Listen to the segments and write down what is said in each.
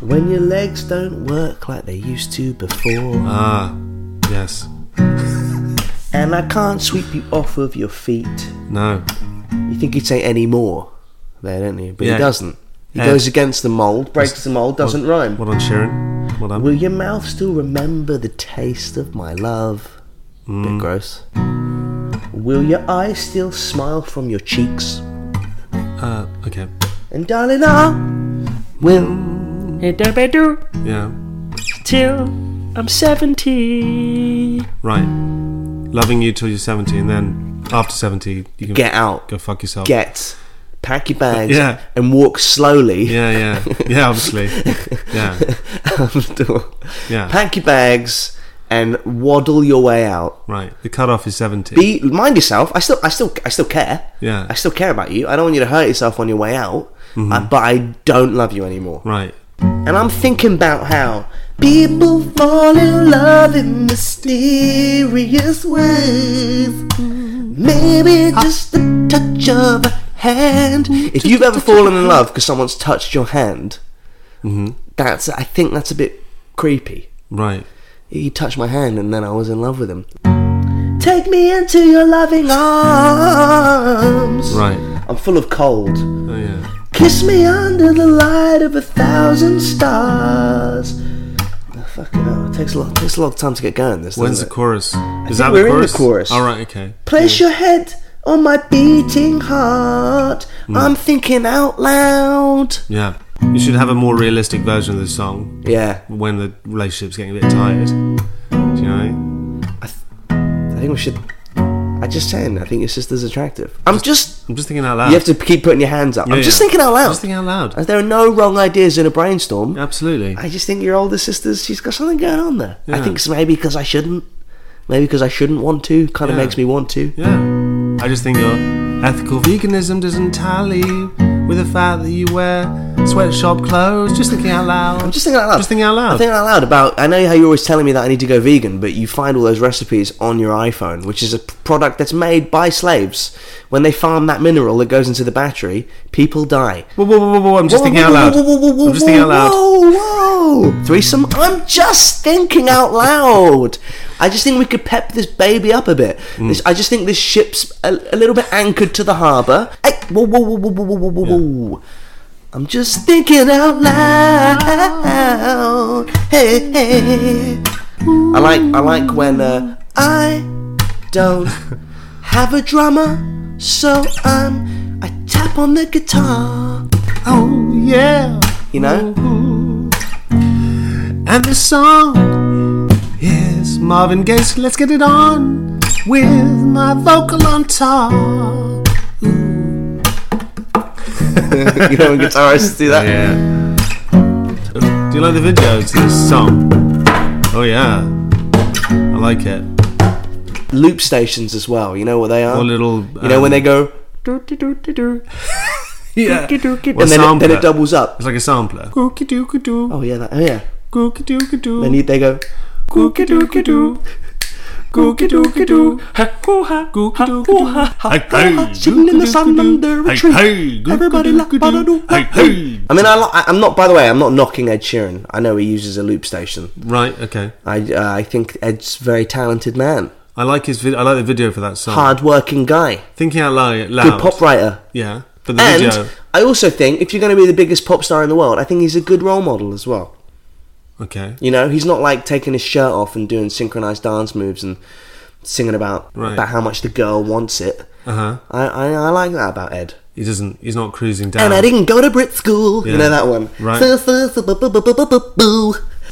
When your legs don't work like they used to before, Ah, yes. and I can't sweep you off of your feet. No. You think he'd say any more there, don't you? But Yeah. he doesn't. He Ed. goes against the mould, breaks the mould, doesn't well, rhyme. Well done, Sharon. Well done. Will your mouth still remember the taste of my love? Mm. Bit gross. Will your eyes still smile from your cheeks? Uh, okay. And darling, I will Yeah. till I'm 70. Right. Loving you till you're 70, and then after 70, you can Get out. go fuck yourself. Get. Pack your bags Yeah. and walk slowly Yeah, yeah. Yeah, obviously. Yeah. out the door. Yeah. Pack your bags and waddle your way out. Right. The cutoff is 70. Be mind yourself. I still, I still, I still care. Yeah. I still care about you. I don't want you to hurt yourself on your way out. Mm-hmm. uh, but I don't love you anymore. right. And I'm thinking about how people fall in love in mysterious ways. Maybe just a touch of a hand. If you've ever fallen in love because someone's touched your hand, mm-hmm. that's I think that's a bit creepy. Right. He touched my hand and then I was in love with him. Take me into your loving arms. Right. I'm full of cold. Oh, yeah. Kiss me under the light of a thousand stars. Oh, fucking hell, it takes a lot. It takes a lot of time to get going. This. When's the it? chorus? Is that we're the in the chorus? chorus. All right. Okay. Place your head on my beating heart. Mm. I'm thinking out loud. Yeah. You should have a more realistic version of the song Yeah, when the relationship's getting a bit tired. Do you know? I think we should. I just saying. I think your sister's attractive. I'm just. I'm just thinking out loud. You have to keep putting your hands up. Yeah, I'm just yeah. thinking out loud. Just thinking out loud. There are no wrong ideas in a brainstorm. Absolutely. I just think your older sister's she's got something going on there. I think it's maybe because I shouldn't, maybe because I shouldn't want to. Kind of Yeah. makes me want to. Yeah. I just think your ethical veganism doesn't tally with the fact that you wear sweatshop clothes. Just thinking out loud. I'm just thinking out loud. Just thinking out loud. I'm thinking out loud about. I know how you're always telling me that I need to go vegan, but you find all those recipes on your iPhone, which is a product that's made by slaves. When they farm that mineral that goes into the battery, people die. Whoa, whoa, whoa, whoa! I'm just thinking out loud. I'm just thinking out loud. Whoa, whoa! Threesome. I'm just thinking out loud. I just think we could pep this baby up a bit. Mm. This, I just think this ship's a, a, little bit anchored to the harbour. Hey, whoa, whoa, whoa, whoa, whoa, whoa, whoa, yeah. whoa. I'm just thinking out loud. Hey, hey. I like, I like when uh, I don't have a drummer, so I'm I tap on the guitar. Oh, yeah. You know. And the song is Marvin Gaye, so let's get it on with my vocal on top. you know when guitarists do that. Yeah. Do you like the video to this song? Oh, yeah. I like it. Loop stations as well. You know what they are? Or little. you know when they um, go. Yeah. and then it, then it doubles up. It's like a sampler. Cookie doo doo. Oh yeah, that, oh yeah. Cookie doo doo. Then you, they go. Cookie doo doo. Cookie doo doo. Cookie doo doo. Hey hey. Sitting in the sun under a tree. hey. Everybody like ba-da-doo. Hey hey. I mean, I, li- I'm not. By the way, I'm not knocking Ed Sheeran. I know he uses a loop station. Right. Okay. I uh, I think Ed's a very talented man, I like his. Vid- I like the video for that song. hard-working guy, Thinking out loud. good pop writer. Yeah. But the And video. I also think if you're going to be the biggest pop star in the world, I think he's a good role model as well. Okay. You know, he's not like taking his shirt off and doing synchronized dance moves and singing about Right. about how much the girl wants it. Uh huh. I, I I like that about Ed. He doesn't. He's not cruising down. And I didn't go to Brit school. You know that one. Right.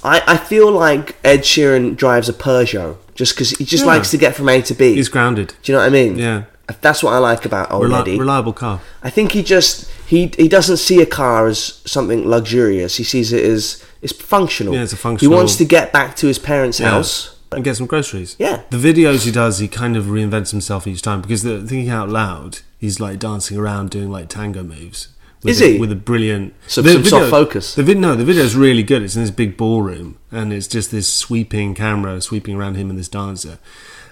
I, I feel like Ed Sheeran drives a Peugeot just because he just Yeah. likes to get from A to B. He's grounded. Do you know what I mean? Yeah. That's what I like about old Reli- Eddie. reliable car. I think he just he he doesn't see a car as something luxurious. He sees it as it's functional. Yeah, it's a functional. He wants to get back to his parents' house. and get some groceries. Yeah. The videos he does, he kind of reinvents himself each time because the thinking out loud, he's like dancing around doing like tango moves. With Is a, he? with a brilliant Some- the some soft focus. The vid, no, the video is really good. It's in this big ballroom, and it's just this sweeping camera sweeping around him and this dancer.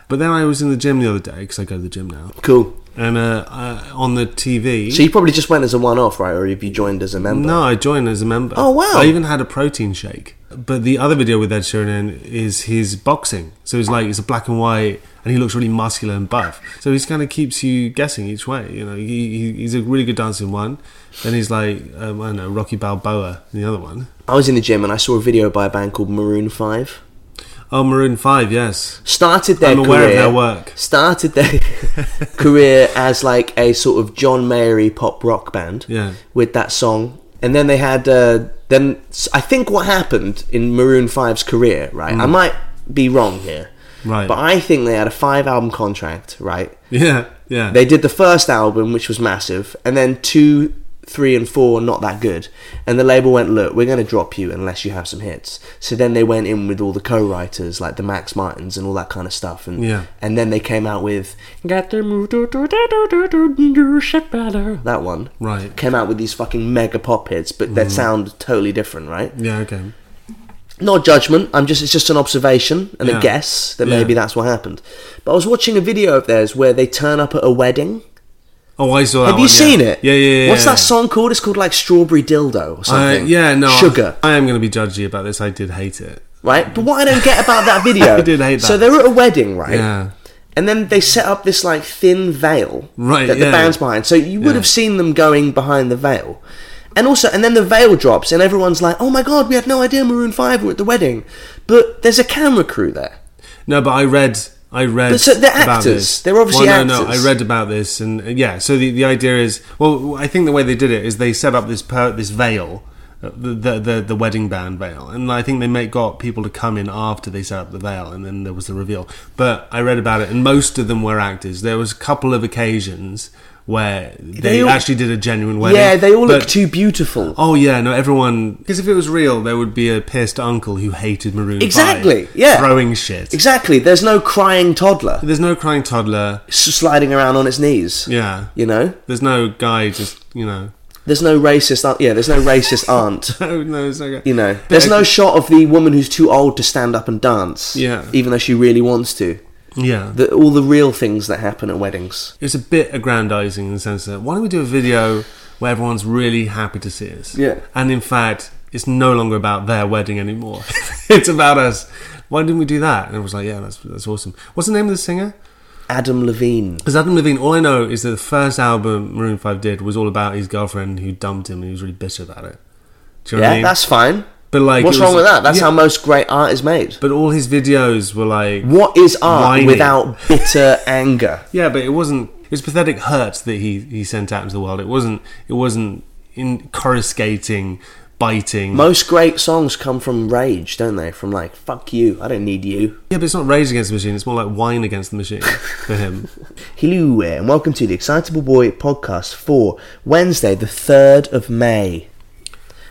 But then I was in the gym the other day because I go to the gym now, Cool. And uh, uh, on the TV. So you probably just went as a one-off, right? Or have you joined as a member? No, I joined as a member. Oh, wow. I even had a protein shake. But the other video with Ed Sheeran is his boxing. So it's like it's a black and white, and he looks really muscular and buff. So he kind of keeps you guessing each way. You know, he, he, he's a really good dancer in one. Then he's like um, I don't know Rocky Balboa in the other one. I was in the gym and I saw a video by a band called Maroon Five. Oh, Maroon Five, yes. Started their I'm aware of career, their work. Started their career as like a sort of John Mayery pop rock band. Yeah. With that song, and then they had uh, then I think what happened in Maroon 5's career, right? I might be wrong here, Mm. Right. But I think they had a five album contract, right? Yeah, yeah. They did the first album, which was massive, and then two, three, and four not that good. And the label went, "Look, we're going to drop you unless you have some hits." So then they went in with all the co-writers, like the Max Martins and all that kind of stuff, and Yeah. and then they came out with "Got the move to do do do do do do shit better." that one. Right. Came out with these fucking mega pop hits, but that mm. sound totally different, right? yeah, okay. not judgment. I'm just it's just an observation and Yeah. a guess that Yeah. maybe that's what happened. But I was watching a video of theirs where they turn up at a wedding. Oh, I saw that Have you one, yeah. seen it? Yeah, yeah, yeah. What's yeah. that song called? It's called like Strawberry Dildo or Uh, something. yeah, no. Sugar. I, am going to be judgy about this. I did hate it. Right? But what I don't get about that video. I did hate So they're at a wedding, right? Yeah. And then they set up this like thin veil Right, that the band's behind. So you would have seen them going behind the veil. And also, and then the veil drops, and everyone's like, "Oh my god, we had no idea Maroon Five were at the wedding." But there's a camera crew there. No, but I read. I read. But so they're about actors. this. They're obviously well, no, No, actors. I read about this, and uh, yeah. So the, the idea is, well, I think the way they did it is they set up this per, this veil, uh, the, the the the wedding band veil, and I think they make got people to come in after they set up the veil, and then there was the reveal. But I read about it, and most of them were actors. There was a couple of occasions where they, They all- actually did a genuine wedding. yeah, they all look too beautiful. Oh yeah, no, everyone. Because if it was real, there would be a pissed uncle who hated Maroon. 5 Exactly, yeah. throwing shit. Exactly. There's no crying toddler There's no crying toddler. sliding around on its knees. Yeah. You know, There's no guy just, you know. there's no racist. aunt- Yeah, there's no racist aunt. No, no, no guy. You know, there's no shot of the woman who's too old to stand up and dance. Yeah. even though she really wants to. Yeah. The, all the real things that happen at weddings. it's a bit aggrandizing in the sense that why don't we do a video where everyone's really happy to see us? Yeah. And in fact, it's no longer about their wedding anymore. it's about us. Why didn't we do that? And I was like, yeah, that's, that's awesome. What's the name of the singer? Adam Levine. Because Adam Levine, all I know is that the first album Maroon 5 did was all about his girlfriend who dumped him and he was really bitter about it. Do you know Yeah, what I mean? that's fine. But like, What's was- wrong with that? That's yeah, how most great art is made. But all his videos were like, What is art Whiny. without bitter anger? yeah, but it wasn't. It was pathetic hurt that he he sent out into the world. It wasn't. It wasn't in coruscating, biting. Most great songs come from rage, don't they? From like, fuck you, I don't need you. yeah, but it's not rage against the machine. It's more like wine against the machine for him. Hello, and welcome to the Excitable Boy podcast for Wednesday, the 3rd of May.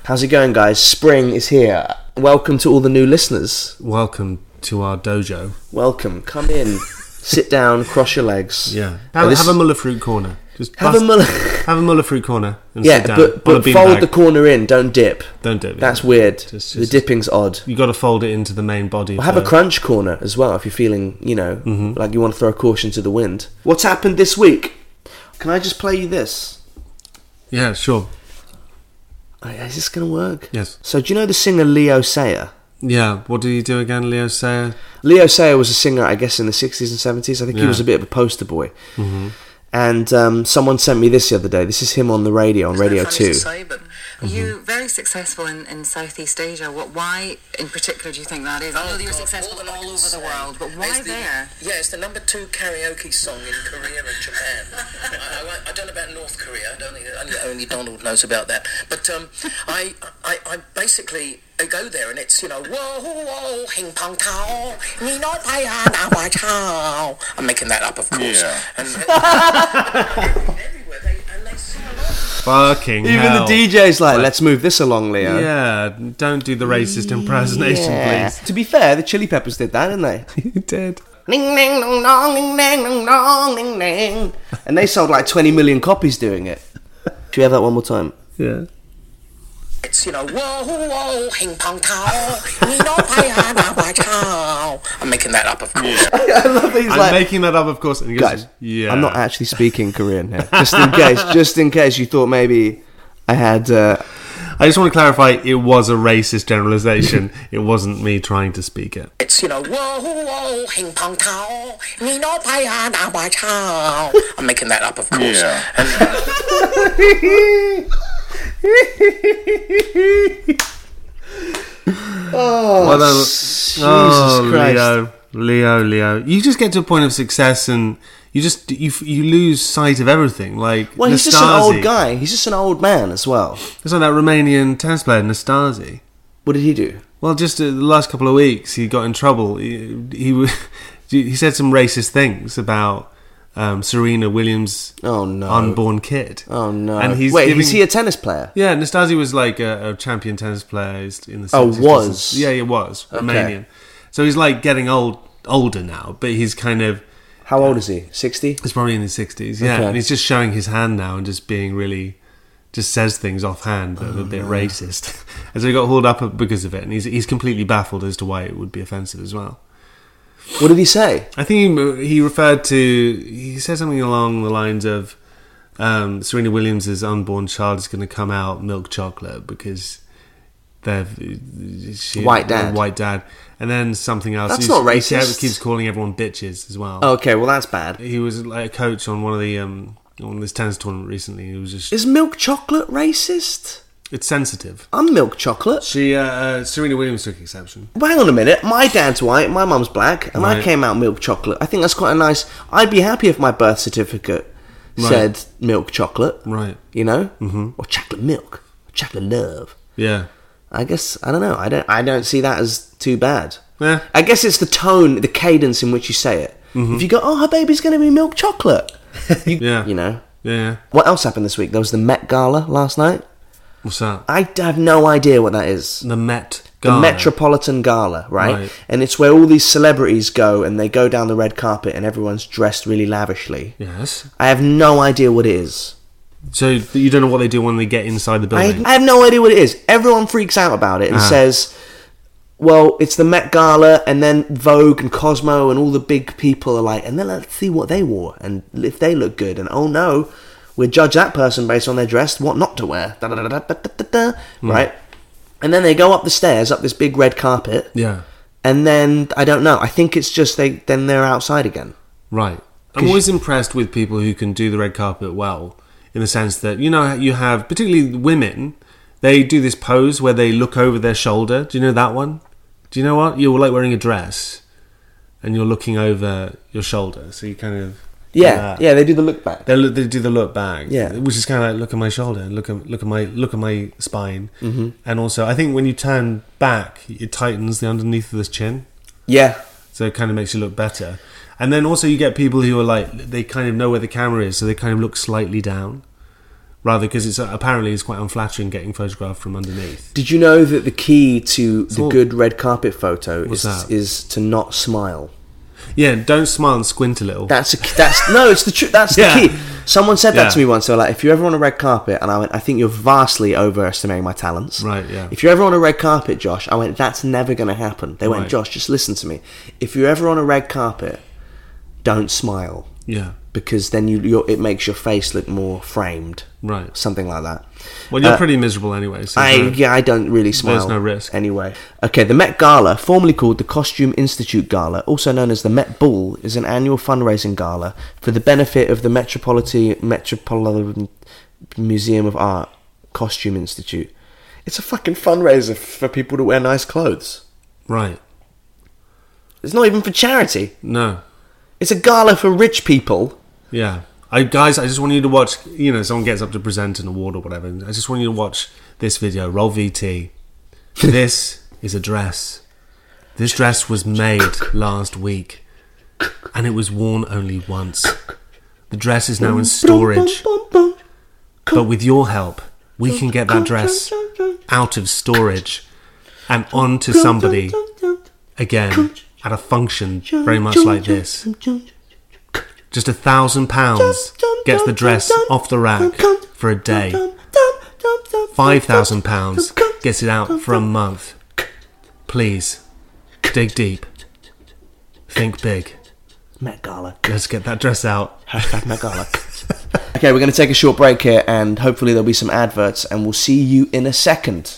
How's it going, guys? Spring is here. Welcome to all the new listeners. Welcome to our dojo. Welcome. Come in, sit down, cross your legs. Yeah, have, this- have a muller fruit corner. Just Have a muller. have a muller fruit corner and yeah, sit down but, but fold the corner in, don't dip. Don't do it. That's weird. Just- the dipping's odd. You got to fold it into the main body. Well, have a crunch corner as well if you're feeling, you know, Mm-hmm. like you want to throw caution to the wind. What's happened this week? Can I just play you this? Yeah, sure. Uh, Is this going to work? Yes. So, do you know the singer Leo Sayer? Yeah. What do you do again, Leo Sayer? Leo Sayer was a singer, I guess, in the 60s and 70s. I think he was a bit of a poster boy. And um, someone sent me this the other day. This is him on the radio, on Radio It's no funny 2. to say, but You're very successful in, in Southeast Asia. What? Why, in particular, do you think that is? I know that you're God, successful all all can over the world, but why the- there? Yeah, it's the number two karaoke song in Korea and Japan. I, I, I don't know about North Korea. I don't think only, only Donald knows about that. But um, I, I, I basically I go there and it's you know whoa whoa hing pong tao ni no paya na wa chao. I'm making that up, of course. Yeah. And, and everywhere they and they sing along. Fucking Even hell. the DJ's like, let's move this along, Leo. Yeah, don't do the racist impersonation, Yeah. please. To be fair, the Chili Peppers did that, didn't they? You did. Ding ding dong dong ding ding dong dong ding ding. And they sold like 20 million copies doing it. Should we have that one more time? Yeah. It's you know whoa whoa hing pong tao ni no paya na wa chao. I'm making that up, of course. I love these I'm like making that up, of course. And he goes, guys. yeah. I'm not actually speaking Korean here. Just in case, just in case you thought maybe I had. Uh, I just want to clarify it was a racist generalization. it wasn't me trying to speak it. It's you know whoa whoa hing pong tao ni no paya na wa chao. I'm making that up, of course. Yeah. And, well done. Jesus oh, Christ. Leo, Leo, Leo. You just get to a point of success and you just you you lose sight of everything. Like Well, he's just an old guy. He's just an old man as well. It's like that Romanian tennis player Nastase. What did he do? Well, just uh, the last couple of weeks, he got in trouble. He he, he said some racist things about um, Serena Williams' Oh, no. unborn kid. Oh no! And he's Wait, giving, is he a tennis player? Yeah, Nastase was like a, a champion tennis player in the. Oh, was? Yeah, he was Okay. Romanian. So he's like getting old, older now, but he's kind of. How old is he? Sixty. He's probably in his sixties. Yeah, Okay. and he's just showing his hand now and just being really. Just says things offhand that are a bit Oh, racist, and so he got hauled up because of it, and he's he's completely baffled as to why it would be offensive as well. What did he say? I think he, he referred to he said something along the lines of um, Serena Williams' unborn child is going to come out milk chocolate because they're she, White dad. white dad, and then something else. That's He's- not he keeps calling everyone bitches as well. Okay, well that's bad. He was like a coach on one of the um, on this tennis tournament recently. He was just Is milk chocolate racist? It's sensitive. I'm milk chocolate. She uh, uh, Serena Williams took exception. Well, hang on a minute. My dad's white, my mum's black, and I Right. came out milk chocolate. I think that's quite a nice. I'd be happy if my birth certificate Right. said milk chocolate. Right. You know, mm-hmm. or chocolate milk, or chocolate love. Yeah. I guess I don't know. I don't. I don't see that as too bad. Yeah. I guess it's the tone, the cadence in which you say it. If you go, "Oh, her baby's going to be milk chocolate," you, Mm-hmm. Yeah. you know. Yeah. What else happened this week? There was the Met Gala last night. What's that? I have no idea what that is. The Met. The Metropolitan Gala, right? Right. And it's where all these celebrities go and they go down the red carpet and everyone's dressed really lavishly. Yes. I have no idea what it is. So you don't know what they do when they get inside the I, building. I have no idea what it is. Everyone freaks out about it and Ah. says, well, it's the Met Gala, and then Vogue and Cosmo and all the big people are like, and then let's see what they wore and if they look good. And oh no, we'll judge that person based on their dress, what not to wear. Da, da, da, da, da, da, da, da, Hmm. Right? And then they go up the stairs, up this big red carpet, yeah. and then I don't know. I think it's just they then they're outside again. Right. I'm always impressed with people who can do the red carpet well, in the sense that you know you have particularly women. They do this pose where they look over their shoulder. Do you know that one? Do you know what you're like wearing a dress, and you're looking over your shoulder, so you kind of Yeah, yeah, they do the look back. They, look, they do the look back, Yeah. which is kind of like look at my shoulder, look at look at my look at my spine, mm-hmm. and also I think when you turn back, it tightens the underneath of the chin, Yeah, so it kind of makes you look better. And then also you get people who are like they kind of know where the camera is, so they kind of look slightly down, rather because it's apparently it's quite unflattering getting photographed from underneath. Did you know that the key to the good red carpet photo What's is that? is to not smile? Yeah, don't smile and squint a little. That's a, that's no, it's the truth. That's Yeah. the key. Someone said that Yeah. to me once. They were like, "If you're ever on a red carpet," and I went, "I think you're vastly overestimating my talents." Right, yeah. If you're ever on a red carpet, Josh, I went, "That's never going to happen." They went, Right. "Josh, just listen to me. If you're ever on a red carpet, don't smile yeah, because then you it makes your face look more framed." right. Something like that. Well, you're Uh, pretty miserable anyway. So I no- yeah, I don't really smile. There's no risk. anyway. Okay, the Met Gala, formerly called the Costume Institute Gala, also known as the Met Ball, is an annual fundraising gala for the benefit of the Metropolitan Metropolitan Museum of Art. Costume Institute. It's a fucking fundraiser for people to wear nice clothes. Right. It's not even for charity. No. It's a gala for rich people. Yeah. I guys, I just want you to watch. You know, someone gets up to present an award or whatever. I just want you to watch this video. Roll VT. this is a dress. This dress was made last week, and it was worn only once. The dress is now in storage. But with your help, we can get that dress out of storage and onto somebody again at a function very much like this. Just a thousand pounds gets the dress off the rack for a day. Five thousand pounds gets it out for a month. Please, dig deep. Think big. Met Gala. Let's get that dress out. Hashtag Met Gala. okay, we're going to take a short break here and hopefully there'll be some adverts and we'll see you in a second.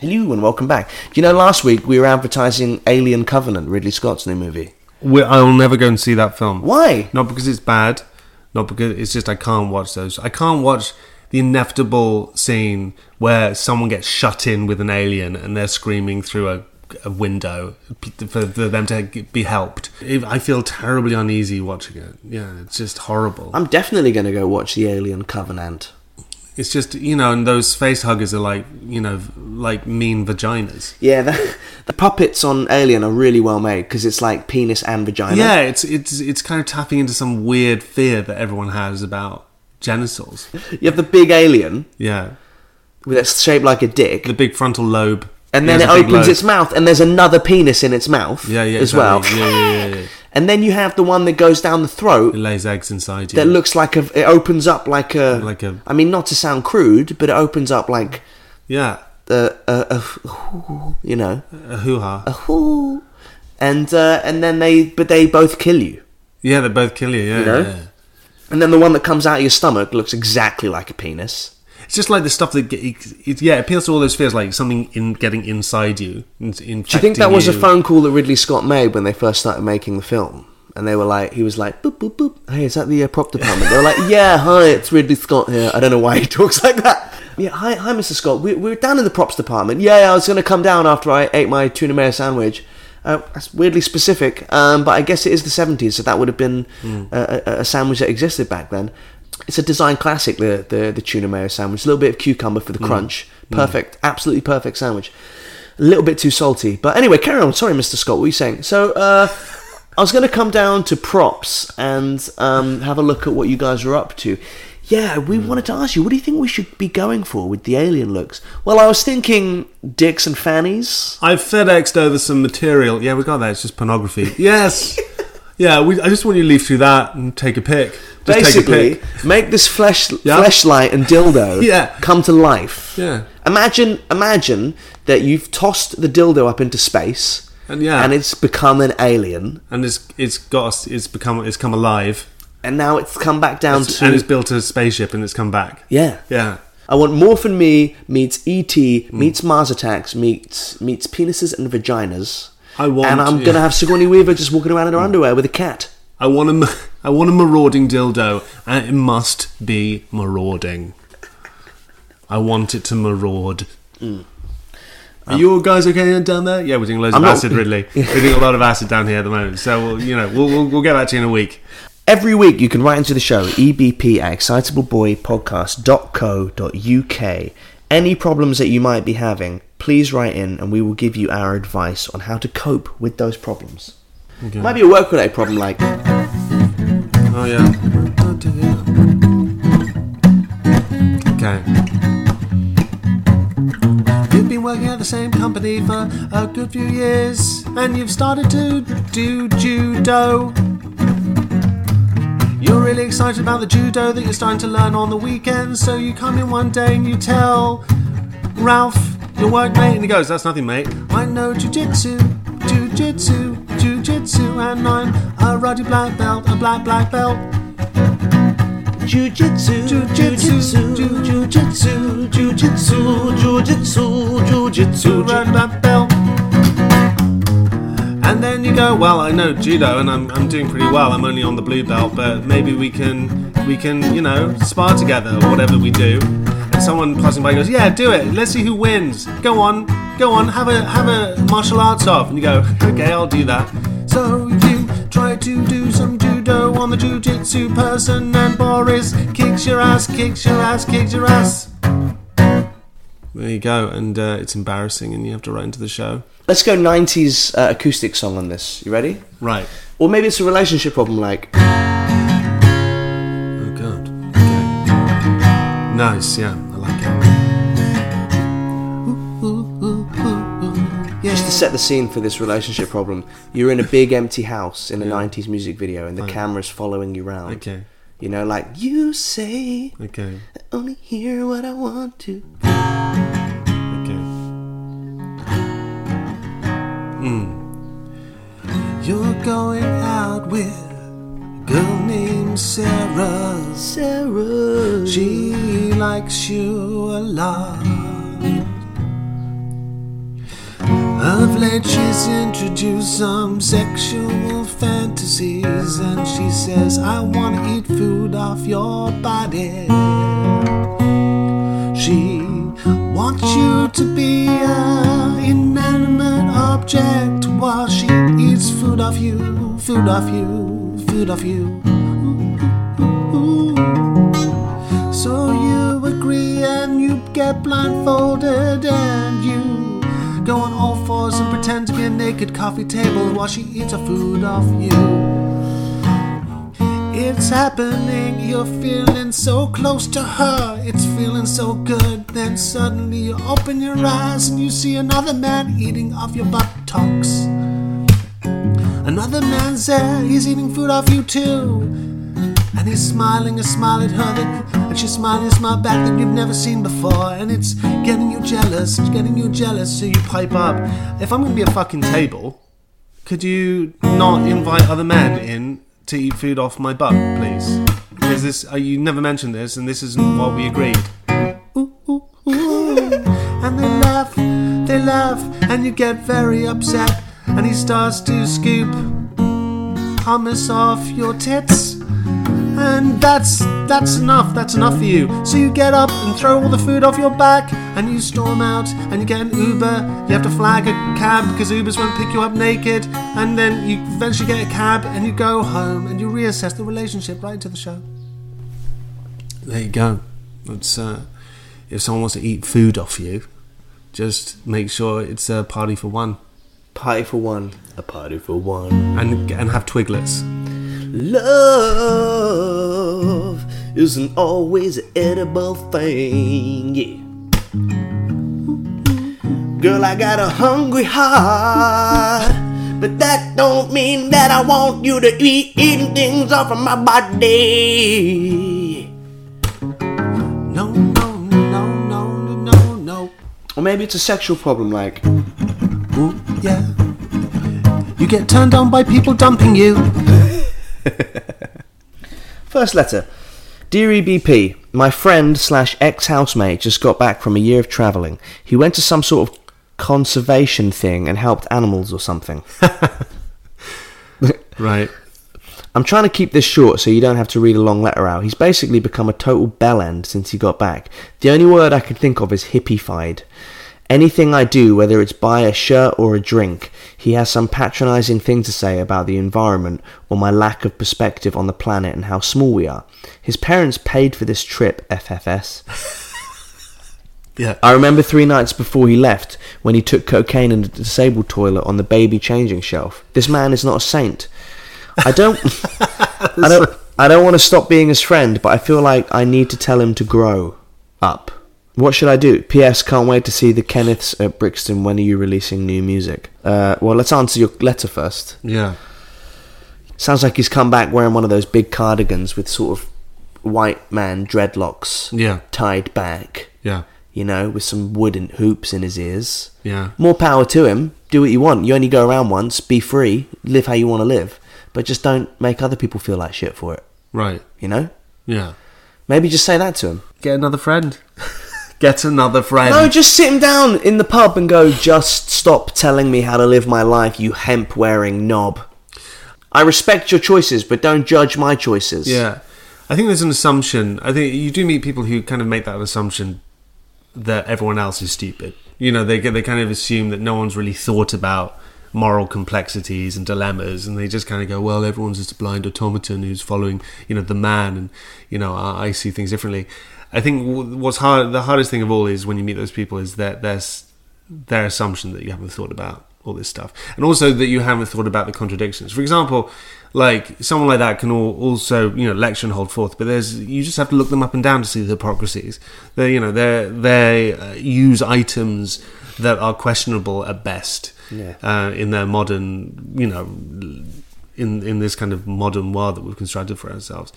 Hello and welcome back. Do you know last week we were advertising Alien Covenant, Ridley Scott's new movie? We, I'll never go and see that film. Why? Not because it's bad, not because it's just I can't watch those. I can't watch the inevitable scene where someone gets shut in with an alien and they're screaming through a, a window for, for them to be helped. I feel terribly uneasy watching it. Yeah, it's just horrible. I'm definitely going to go watch the Alien Covenant. It's just you know, and those face huggers are like you know, like mean vaginas. Yeah, the, the puppets on Alien are really well made because it's like penis and vagina. Yeah, it's it's it's kind of tapping into some weird fear that everyone has about genitals. You have the big alien Yeah, with it's shaped like a dick, the big frontal lobe, and then it opens lobe. its mouth, and there's another penis in its mouth. Yeah, yeah, as well. Yeah, yeah, yeah, yeah. And then you have the one that goes down the throat It lays eggs inside you. that looks like a. It opens up like a. Like a- I mean, not to sound crude, but it opens up like yeah, a. a, a you know, a hoo ha. a whoo. And uh, and then they, but they both kill you. Yeah, they both kill you. Yeah, You know? yeah. And then the one that comes out of your stomach looks exactly like a penis. It's just like the stuff that it, it, yeah appeals to all those fears, like something in getting inside you. In, Do you think that was a phone call that Ridley Scott made when they first started making the film? And they were like, he was like, boop, boop, boop. Hey, is that the uh, prop department? They were like, yeah, hi, it's Ridley Scott here. I don't know why he talks like that. Yeah, hi, hi, Mr. Scott. We, we're down in the props department. Yeah, yeah I was going to come down after I ate my tuna mayo sandwich. Uh, that's weirdly specific, um, but I guess it is the 70s, so that would have been a, a, a sandwich that existed back then. It's a design classic, the, the, the tuna mayo sandwich. A little bit of cucumber for the crunch. Perfect, absolutely perfect sandwich. A little bit too salty. But anyway, carry on. Sorry, Mr. Scott, what were you saying? So, uh, I was going to come down to props and um, have a look at what you guys are up to. Yeah, we wanted to ask you, what do you think we should be going for with the alien looks? Well, I was thinking dicks and fannies. I've FedExed over some material. Yeah, we got that. It's just pornography. Yes. yeah, we, I just want you to leaf through that and take a pic. Just Basically, take a pic. make this flesh Yeah. fleshlight and dildo Yeah. come to life. Yeah. Imagine, imagine that you've tossed the dildo up into space, And yeah. and it's become an alien, and it's it's got it's become it's come alive. and now it's come back down It's- to and it's built a spaceship and it's come back. yeah. Yeah. I want more Morphin Me meets E.T. Meets Mars Attacks meets meets penises and vaginas. I want- and I'm yeah. gonna have Sigourney Weaver just walking around in her underwear with a cat. I want a ma- I want a marauding dildo, and it must be marauding. I want it to maraud. I'm Are you guys okay down there? Yeah, we're doing loads I'm of not- acid, Ridley. we're doing a lot of acid down here at the moment. So, we'll, you know, we'll, we'll, we'll get back to you in a week. Every week you can write into the show, ebp at excitableboypodcast.co.uk. Any problems that you might be having, please write in and we will give you our advice on how to cope with those problems. It might be a work related problem like Oh, yeah. Okay. You've been working at the same company for a good few years, and you've started to do judo. You're really excited about the judo that you're starting to learn on the weekends, so you come in one day and you tell Ralph, your workmate, and he goes, That's nothing, mate. I know jujitsu, jujitsu, jujitsu, and I'm a ruddy black belt, a black, black belt. Jiu-jitsu, Jujitsu, jujitsu, jujitsu, jujitsu, jujitsu, Ruddy black belt. And then you go, well, I know judo, and I'm, I'm doing pretty well. I'm only on the blue belt, but maybe we can we can you know spar together or whatever we do. And someone passing by goes, yeah, do it. Let's see who wins. Go on, go on, have a have a martial arts off. And you go, okay, I'll do that. So you try to do some judo on the jujitsu person, and Boris kicks your ass, kicks your ass, kicks your ass. There you go, and uh, it's embarrassing, and you have to write into the show. Let's go 90s uh, acoustic song on this. You ready? Right. Or maybe it's a relationship problem like Oh god. Okay. Nice, yeah, to set the scene for this relationship problem, you're in a big empty house in a 90s music video and the camera's following you around. Okay. You know, like, you say, Okay. I only hear what I want to. Okay. Hmm. You're going out with a girl named Sarah. Sarah. She likes you a lot. Of late, she's introduced some sexual fantasies, and she says, I want to eat food off your body. She wants you to be an inanimate object while she eats food off you, food off you, food off you. So you agree and you get blindfolded and you go on all pretend to be a naked coffee table while she eats her food off you. It's happening, you're feeling so close to her, it's feeling so good. Then suddenly you open your eyes and you see another man eating off your buttocks. Another man's there, he's eating food off you too. And he's smiling a smile at her, that, and she's smiling a smile back that you've never seen before. And it's getting you jealous, it's getting you jealous, so you pipe up. If I'm gonna be a fucking table, could you not invite other men in to eat food off my butt, please? Because this, uh, you never mentioned this, and this isn't what we agreed. Ooh, ooh, ooh. And they laugh, they laugh, and you get very upset. And he starts to scoop hummus off your tits. And that's that's enough. That's enough for you. So you get up and throw all the food off your back, and you storm out, and you get an Uber. You have to flag a cab because Ubers won't pick you up naked, and then you eventually get a cab, and you go home, and you reassess the relationship right into the show. There you go. It's uh, if someone wants to eat food off you, just make sure it's a party for one, Party for one. A party for one. and and have twiglets. Love isn't always an edible thing, yeah. Girl, I got a hungry heart, but that don't mean that I want you to be eating things off of my body. No, no, no, no, no, no. Or maybe it's a sexual problem, like Ooh, yeah. You get turned on by people dumping you. First letter. Dear EBP, my friend slash ex housemate just got back from a year of travelling. He went to some sort of conservation thing and helped animals or something. Right. I'm trying to keep this short so you don't have to read a long letter out. He's basically become a total bellend since he got back. The only word I can think of is hippified. Anything I do, whether it's buy a shirt or a drink, he has some patronizing thing to say about the environment or my lack of perspective on the planet and how small we are. His parents paid for this trip, FFS. Yeah. I remember three nights before he left when he took cocaine in the disabled toilet on the baby changing shelf. This man is not a saint. I don't. I don't. I don't want to stop being his friend, but I feel like I need to tell him to grow up. What should I do? P.S. Can't wait to see the Kenneths at Brixton. When are you releasing new music? Uh, well, let's answer your letter first. Yeah. Sounds like he's come back wearing one of those big cardigans with sort of white man dreadlocks Yeah. tied back. Yeah. You know, with some wooden hoops in his ears. Yeah. More power to him. Do what you want. You only go around once. Be free. Live how you want to live. But just don't make other people feel like shit for it. Right. You know? Yeah. Maybe just say that to him. Get another friend. Get another friend. No, just sit him down in the pub and go, just stop telling me how to live my life, you hemp wearing knob. I respect your choices, but don't judge my choices. Yeah. I think there's an assumption. I think you do meet people who kind of make that assumption that everyone else is stupid. You know, they they kind of assume that no one's really thought about moral complexities and dilemmas, and they just kind of go, "Well, everyone's just a blind automaton who's following, you know, the man," and you know, I, I see things differently. I think what's hard, the hardest thing of all is when you meet those people is that there's their assumption that you haven't thought about all this stuff, and also that you haven't thought about the contradictions. For example, like someone like that can al- also you know lecture and hold forth, but there's you just have to look them up and down to see the hypocrisies. They you know they they uh, use items that are questionable at best Yeah. uh, in their modern you know in in this kind of modern world that we've constructed for ourselves.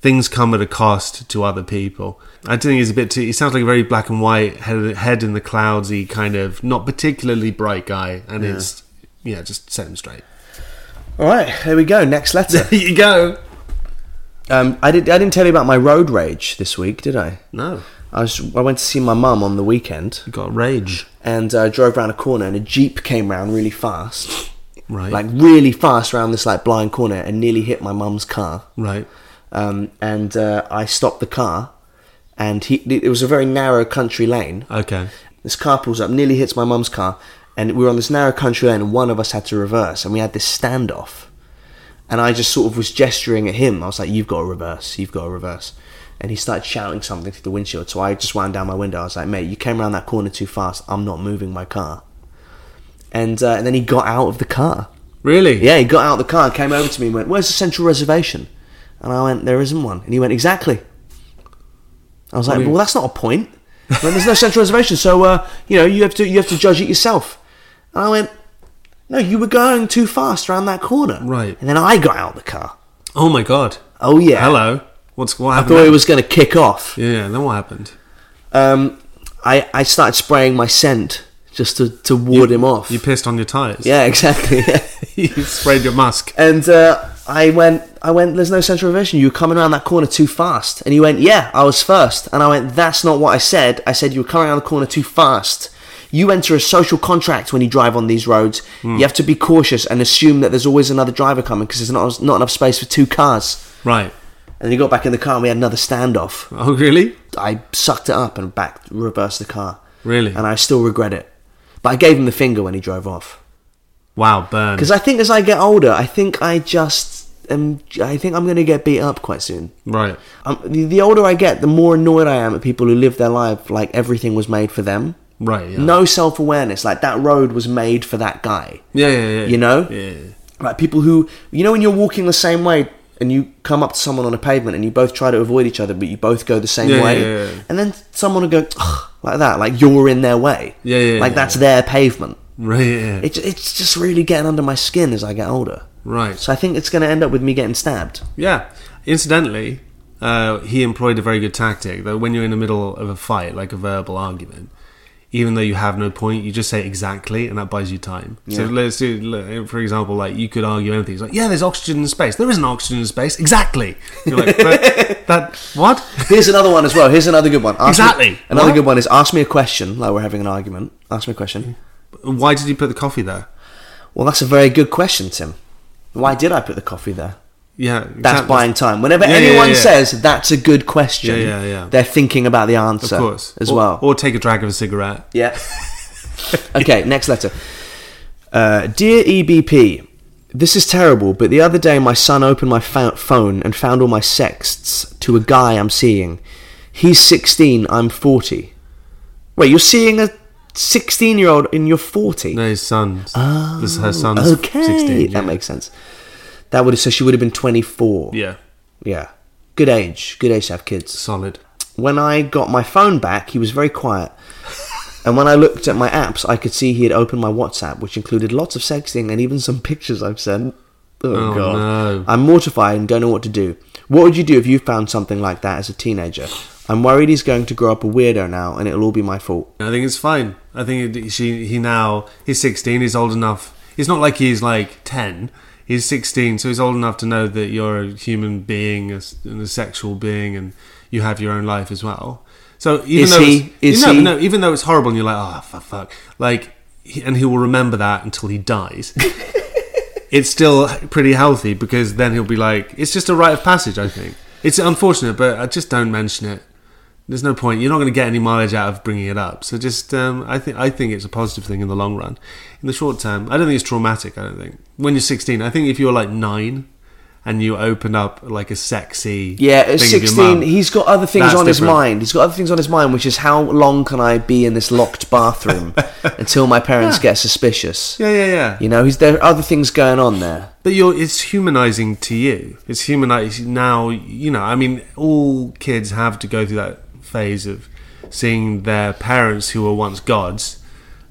Things come at a cost to other people. I think he's a bit too. He sounds like a very black and white, head, head in the cloudsy kind of not particularly bright guy, and it's yeah, just set him straight. All right, here we go. Next letter. There you go. um, I did. I didn't tell you about my road rage this week, did I? No, I was. I went to see my mum on the weekend, you got rage, and uh, drove around a corner, and a jeep came round really fast, right? like really fast around this like blind corner, and nearly hit my mum's car. right. um, and uh, I stopped the car, and he, it was a very narrow country lane. Okay. This car pulls up, nearly hits my mum's car, and we were on this narrow country lane, and one of us had to reverse, and we had this standoff. And I just sort of was gesturing at him. I was like, "You've got to reverse. You've got to reverse." And he started shouting something through the windshield. So I just wound down my window. I was like, "Mate, you came around that corner too fast. I'm not moving my car." And uh, and then he got out of the car. Really? Yeah, he got out of the car, came over to me and went, Where's the central reservation? And I went, There isn't one. And he went, Exactly. I was like, Well, that's not a point. Went, There's no central reservation, so uh, you know, you have to you have to judge it yourself. And I went, No, you were going too fast around that corner. Right. And then I got out of the car. Oh my god. Oh yeah. Hello. What's what I thought it was gonna kick off. Yeah. Then what happened? Um I, I started spraying my scent just to, to ward him off. You pissed on your tires. yeah, exactly. you sprayed your musk. And uh, I went, I went. There's no central reservation. You were coming around that corner too fast. And he went, Yeah, I was first. And I went, That's not what I said. I said you were coming around the corner too fast. You enter a social contract when you drive on these roads. You have to be cautious and assume that there's always another driver coming because there's not not enough space for two cars. Right. And then he got back in the car and we had another standoff. Oh really? I sucked it up and back reversed the car. Really? And I still regret it. But I gave him the finger when he drove off. Wow. Burn. Because I think as I get older, I think I just am. I think I'm going to get beat up quite soon. right. Um, the, the older I get, the more annoyed I am at people who live their life like everything was made for them. Right. Yeah. No self awareness. Like that road was made for that guy. Yeah. Yeah. Yeah. You know? Yeah. Like people who, you know, when you're walking the same way and you come up to someone on a pavement and you both try to avoid each other, but you both go the same Yeah, way. yeah, yeah. And then someone will go, like that, like you're in their way. Yeah, yeah, Like that's their pavement. Right. Yeah. It, it's just really getting under my skin as I get older. right. So I think it's going to end up with me getting stabbed. Yeah. Incidentally, uh, he employed a very good tactic that when you're in the middle of a fight, like a verbal argument, even though you have no point, you just say exactly, and that buys you time. So let's do, for example, like you could argue anything. It's like, yeah, there's oxygen in space. There isn't oxygen in space. Exactly. You're like, but that what? Here's another one as well. Here's another good one. Ask me- Exactly. another What? good one is ask me a question, like we're having an argument. Ask me a question. Why did you put the coffee there? Well, that's a very good question, Tim. Why did I put the coffee there? Yeah, That's buying time. Whenever Yeah, yeah, anyone yeah. says that's a good question, Yeah, yeah, yeah. they're thinking about the Of answer course, as or, well. Or take a drag of a cigarette. yeah. Okay, next letter. Uh, Dear EBP, this is terrible, but the other day my son opened my fa- phone and found all my sexts to a guy I'm seeing. He's 16, I'm 40. Wait, you're seeing a 16 year old and you're 40? No, his son's. this is her son's Oh, Okay, 16. that yeah. makes sense. That would have, so she would have been 24. Yeah, Yeah. Good age. Good age to have kids. solid. When I got my phone back, he was very quiet. And when I looked at my apps, I could see he had opened my WhatsApp, which included lots of sexting and even some pictures I've sent. Oh, Oh, god. no. I'm mortified and don't know what to do. What would you do if you found something like that as a teenager? I'm worried he's going to grow up a weirdo now and it'll all be my fault. I think it's fine. I think it, she he now he's 16. He's old enough. It's not like he's like 10. He's 16, so he's old enough to know that you're a human being a and a sexual being, and you have your own life as well. So even Is though he- it's, is no, he- no, even though it's horrible, and you're like, ah, oh fuck, fuck, like, he, and he will remember that until he dies. it's still pretty healthy because then he'll be like, it's just a rite of passage. I think it's unfortunate, but I just don't mention it. There's no point. You're not going to get any mileage out of bringing it up. So just, um, I think, I think it's a positive thing in the long run. In the short term, I don't think it's traumatic. I don't think when you're 16. I think if you're like nine and you open up like a sexy, Yeah, at thing of 16, mum, he's got other things on his mind. He's got other things on his mind, which is how long can I be in this locked bathroom until my parents get suspicious? Yeah, yeah, yeah. You know, he's, there are other things going on there. But you're, it's humanizing to you. It's humanizing now. You know, I mean, all kids have to go through that phase of seeing their parents who were once gods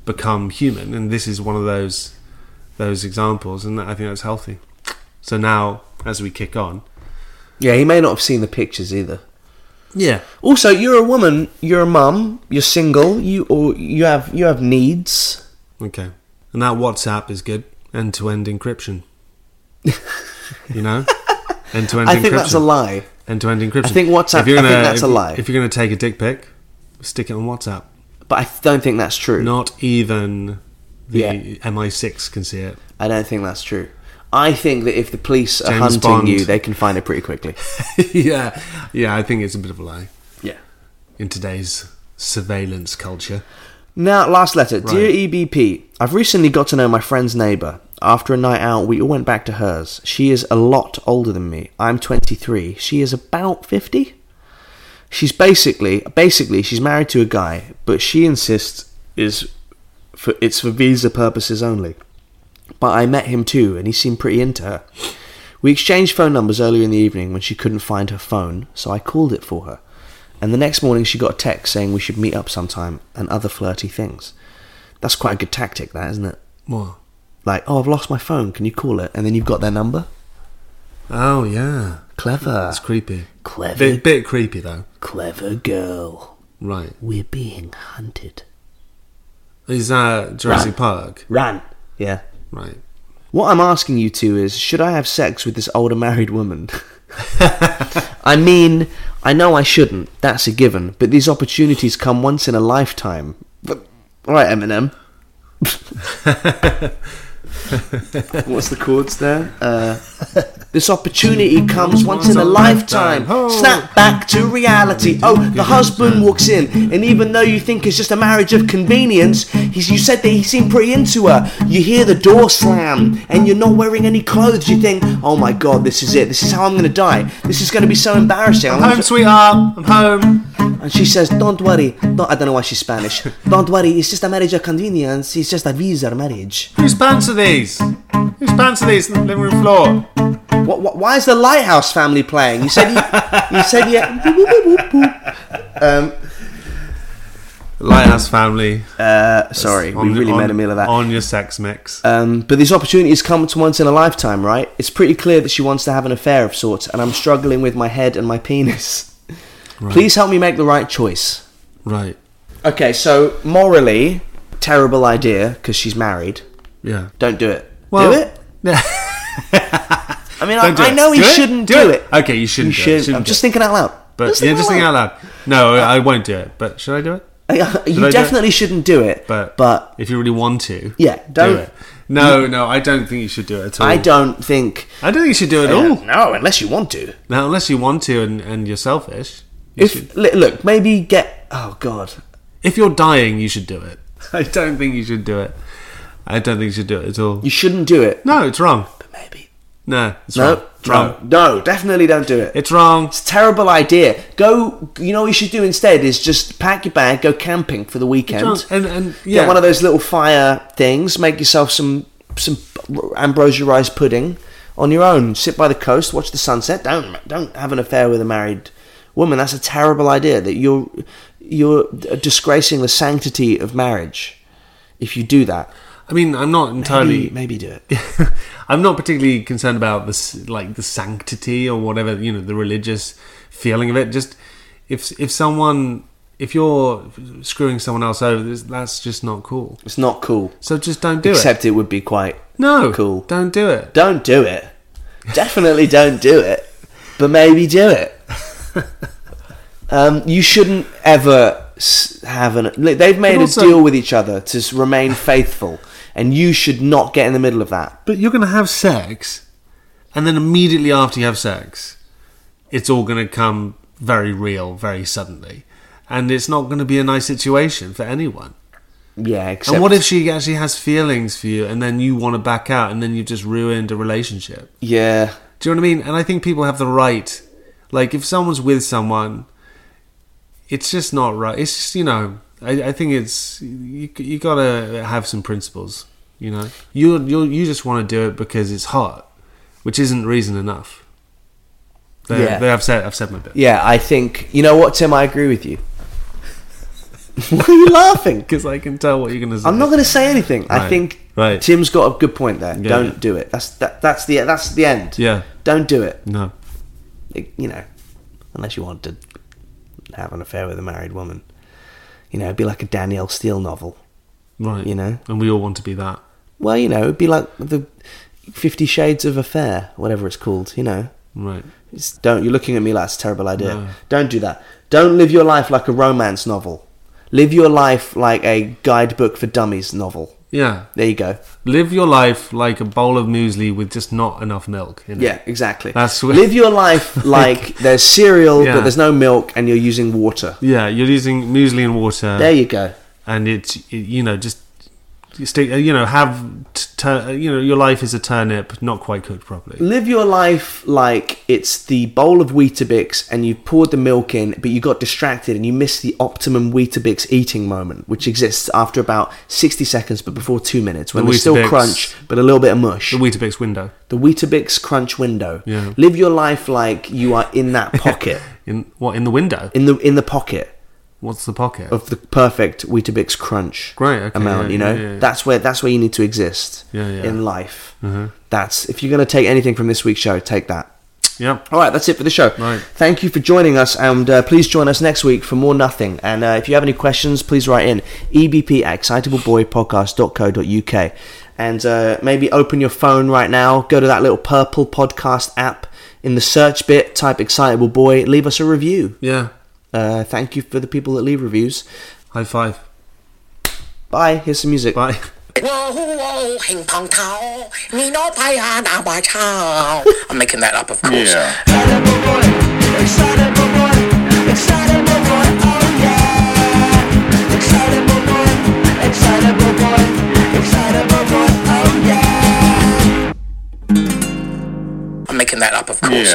become human, and this is one of those those examples, and I think that's healthy. So now, as we kick on, Yeah, he may not have seen the pictures either. yeah, Also, you're a woman, you're a mum, you're single, you or you have you have needs. okay, and that WhatsApp is good. End to end encryption. you know, end to end. I think that's a lie. End to end encryption. I think WhatsApp- If you're I think gonna- that's if a lie. If you're going to take a dick pic, stick it on WhatsApp. But I don't think that's true. Not even the Yeah. MI6 can see it. I don't think that's true. I think that if the police are hunting Bond. you, they can find it pretty quickly. yeah, yeah. I think it's a bit of a lie Yeah. in today's surveillance culture. Now, last letter. Dear EBP, I've recently got to know my friend's neighbour. After a night out, we all went back to hers. She is a lot older than me. I'm 23. She is about 50. She's basically, basically, she's married to a guy, but she insists is for it's for visa purposes only. But I met him too, and he seemed pretty into her. We exchanged phone numbers earlier in the evening when she couldn't find her phone, so I called it for her. And the next morning she got a text saying we should meet up sometime and other flirty things. That's quite a good tactic, that, isn't it? What? Like, oh, I've lost my phone, can you call it? And then you've got their number? Oh yeah, Clever. that's creepy. Clever. Bit, bit creepy though. Clever girl. Right? We're being hunted. Is that Jurassic Park? Ran. Yeah. Right. What I'm asking you to is, should I have sex with this older married woman? I mean, I know I shouldn't, that's a given, but these opportunities come once in a lifetime. But, alright, Eminem. What's the chords there? Uh, this opportunity comes once in a lifetime. Snap back to reality. Oh, the husband walks in, and even though you think it's just a marriage of convenience, he's, you said that he seemed pretty into her. You hear the door slam, and you're not wearing any clothes. You think, oh my god, this is it. This is how I'm gonna die. This is gonna be so embarrassing. I'm I'm home, sweetheart. I'm home. And she says, "Don't worry. Don't, I don't know why she's Spanish. Don't worry. It's just a marriage of convenience. It's just a visa marriage." Whose pants are these? Whose pants are these on the living room floor? What, what, why is the Lighthouse Family playing? You said you, you said yeah. Um, Lighthouse family. uh, sorry, we really on- made a meal of that. On your sex mix. Um, but these opportunities come to once in a lifetime, right? It's pretty clear that she wants to have an affair of sorts, and I'm struggling with my head and my penis. Please help me make the right choice. right. Okay, so morally, terrible idea because she's married. Yeah. Don't do it. Well- do it. I mean, I, do I know he it? shouldn't Do do, it. it. Okay, you shouldn't You do it. should. I'm just thinking out loud. But Just yeah, thinking just think out loud. No, I won't do it. But should I do it? you do it? definitely shouldn't do it. But but if you really want to, Yeah, do don't- it. No, no, I don't think you should do it at all. I don't think. I don't think you should do it at all. No, unless you want to. Now, unless you want to and, and you're selfish. You should. If li- look, maybe get. Oh God. If you're dying, you should do it. I don't think you should do it. I don't think you should do it at all. You shouldn't do it. No, it's wrong. But maybe. No, it's No, wrong. It's wrong. no, no, definitely don't do it. It's wrong. It's a terrible idea. Go. You know what you should do instead is just pack your bag, go camping for the weekend. And- and, yeah. Get one of those little fire things. Make yourself some some ambrosia rice pudding on your own. Sit by the coast, watch the sunset. Don't don't have an affair with a married woman. That's a terrible idea. That you're you're disgracing the sanctity of marriage if you do that. I mean, I'm not entirely. Maybe, maybe do it. I'm not particularly concerned about this, like the sanctity or whatever you know, the religious feeling of it. Just if if someone, if you're screwing someone else over, that's just not cool. It's not cool. So just don't do Except it. Except it would be quite No, cool. Don't do it. Don't do it. Definitely don't do it. But maybe do it. Um, you shouldn't ever have an. They've made But also- a deal with each other to remain faithful, and you should not get in the middle of that. But you're going to have sex, and then immediately after you have sex, it's all going to come very real, very suddenly, and it's not going to be a nice situation for anyone. Yeah, except and what if she actually has feelings for you, and then you want to back out, and then you've just ruined a relationship? Yeah, Do you know what I mean? And I think people have the right, like, if someone's with someone, it's just not right. It's just you know, I, I think it's you. You gotta have some principles. You know, you you you just want to do it because it's hot, which isn't reason enough. There, Yeah. there, I've said I've said my bit. yeah. I think you know what, Tim. I agree with you. Why are you laughing? because I can tell what you're gonna say. I'm not going to say anything. I think right. Tim's got a good point there. Yeah, don't do it. That's that, that's the that's the end. Yeah. Don't do it. No. You know, unless you wanted to have an affair with a married woman. You know, it'd be like a Danielle Steel novel. Right. You know? and we all want to be that. Well, you know, it'd be like the Fifty Shades of Affair, whatever it's called. You know, Right. it's, don't. You're looking at me like it's a terrible idea. No. Don't do that. Don't live your life like a romance novel. Live your life like a guidebook for dummies novel. Yeah. There you go. Live your life like a bowl of muesli with just not enough milk. In it. Yeah, exactly. That's what- Live your life like there's cereal, Yeah. but there's no milk, and you're using water. Yeah, you're using muesli and water. There you go. and it's it- you know just you stay uh, you know have t- tur- uh, you know your life is a turnip not quite cooked properly Live your life like it's the bowl of Weetabix and you poured the milk in, but you got distracted and you missed the optimum Weetabix eating moment, which exists after about 60 seconds but before two minutes, when The there's still crunch but a little bit of mush. the Weetabix window The Weetabix crunch window. Yeah. Live your life like you are in that pocket, in what in the window in the in the pocket what's the pocket of the perfect Weetabix crunch Great, okay, amount. yeah, you know, yeah, yeah. that's where that's where you need to exist in life. Uh-huh. That's if you're going to take anything from this week's show, take that. Yeah. All right, that's it for the show. Right. Thank you for joining us, and uh, please join us next week for more nothing. And uh, if you have any questions, please write in ebp at excitableboypodcast.co.uk. And uh, maybe open your phone right now, go to that little purple podcast app. In the search bit, type Excitable Boy, leave us a review. yeah Uh, thank you for the people that leave reviews. high five Bye, here's some music. bye 哇呼哦，乒乓球，你攞睇下那把抄。I'm making that up, of course. I'm making that up, of course.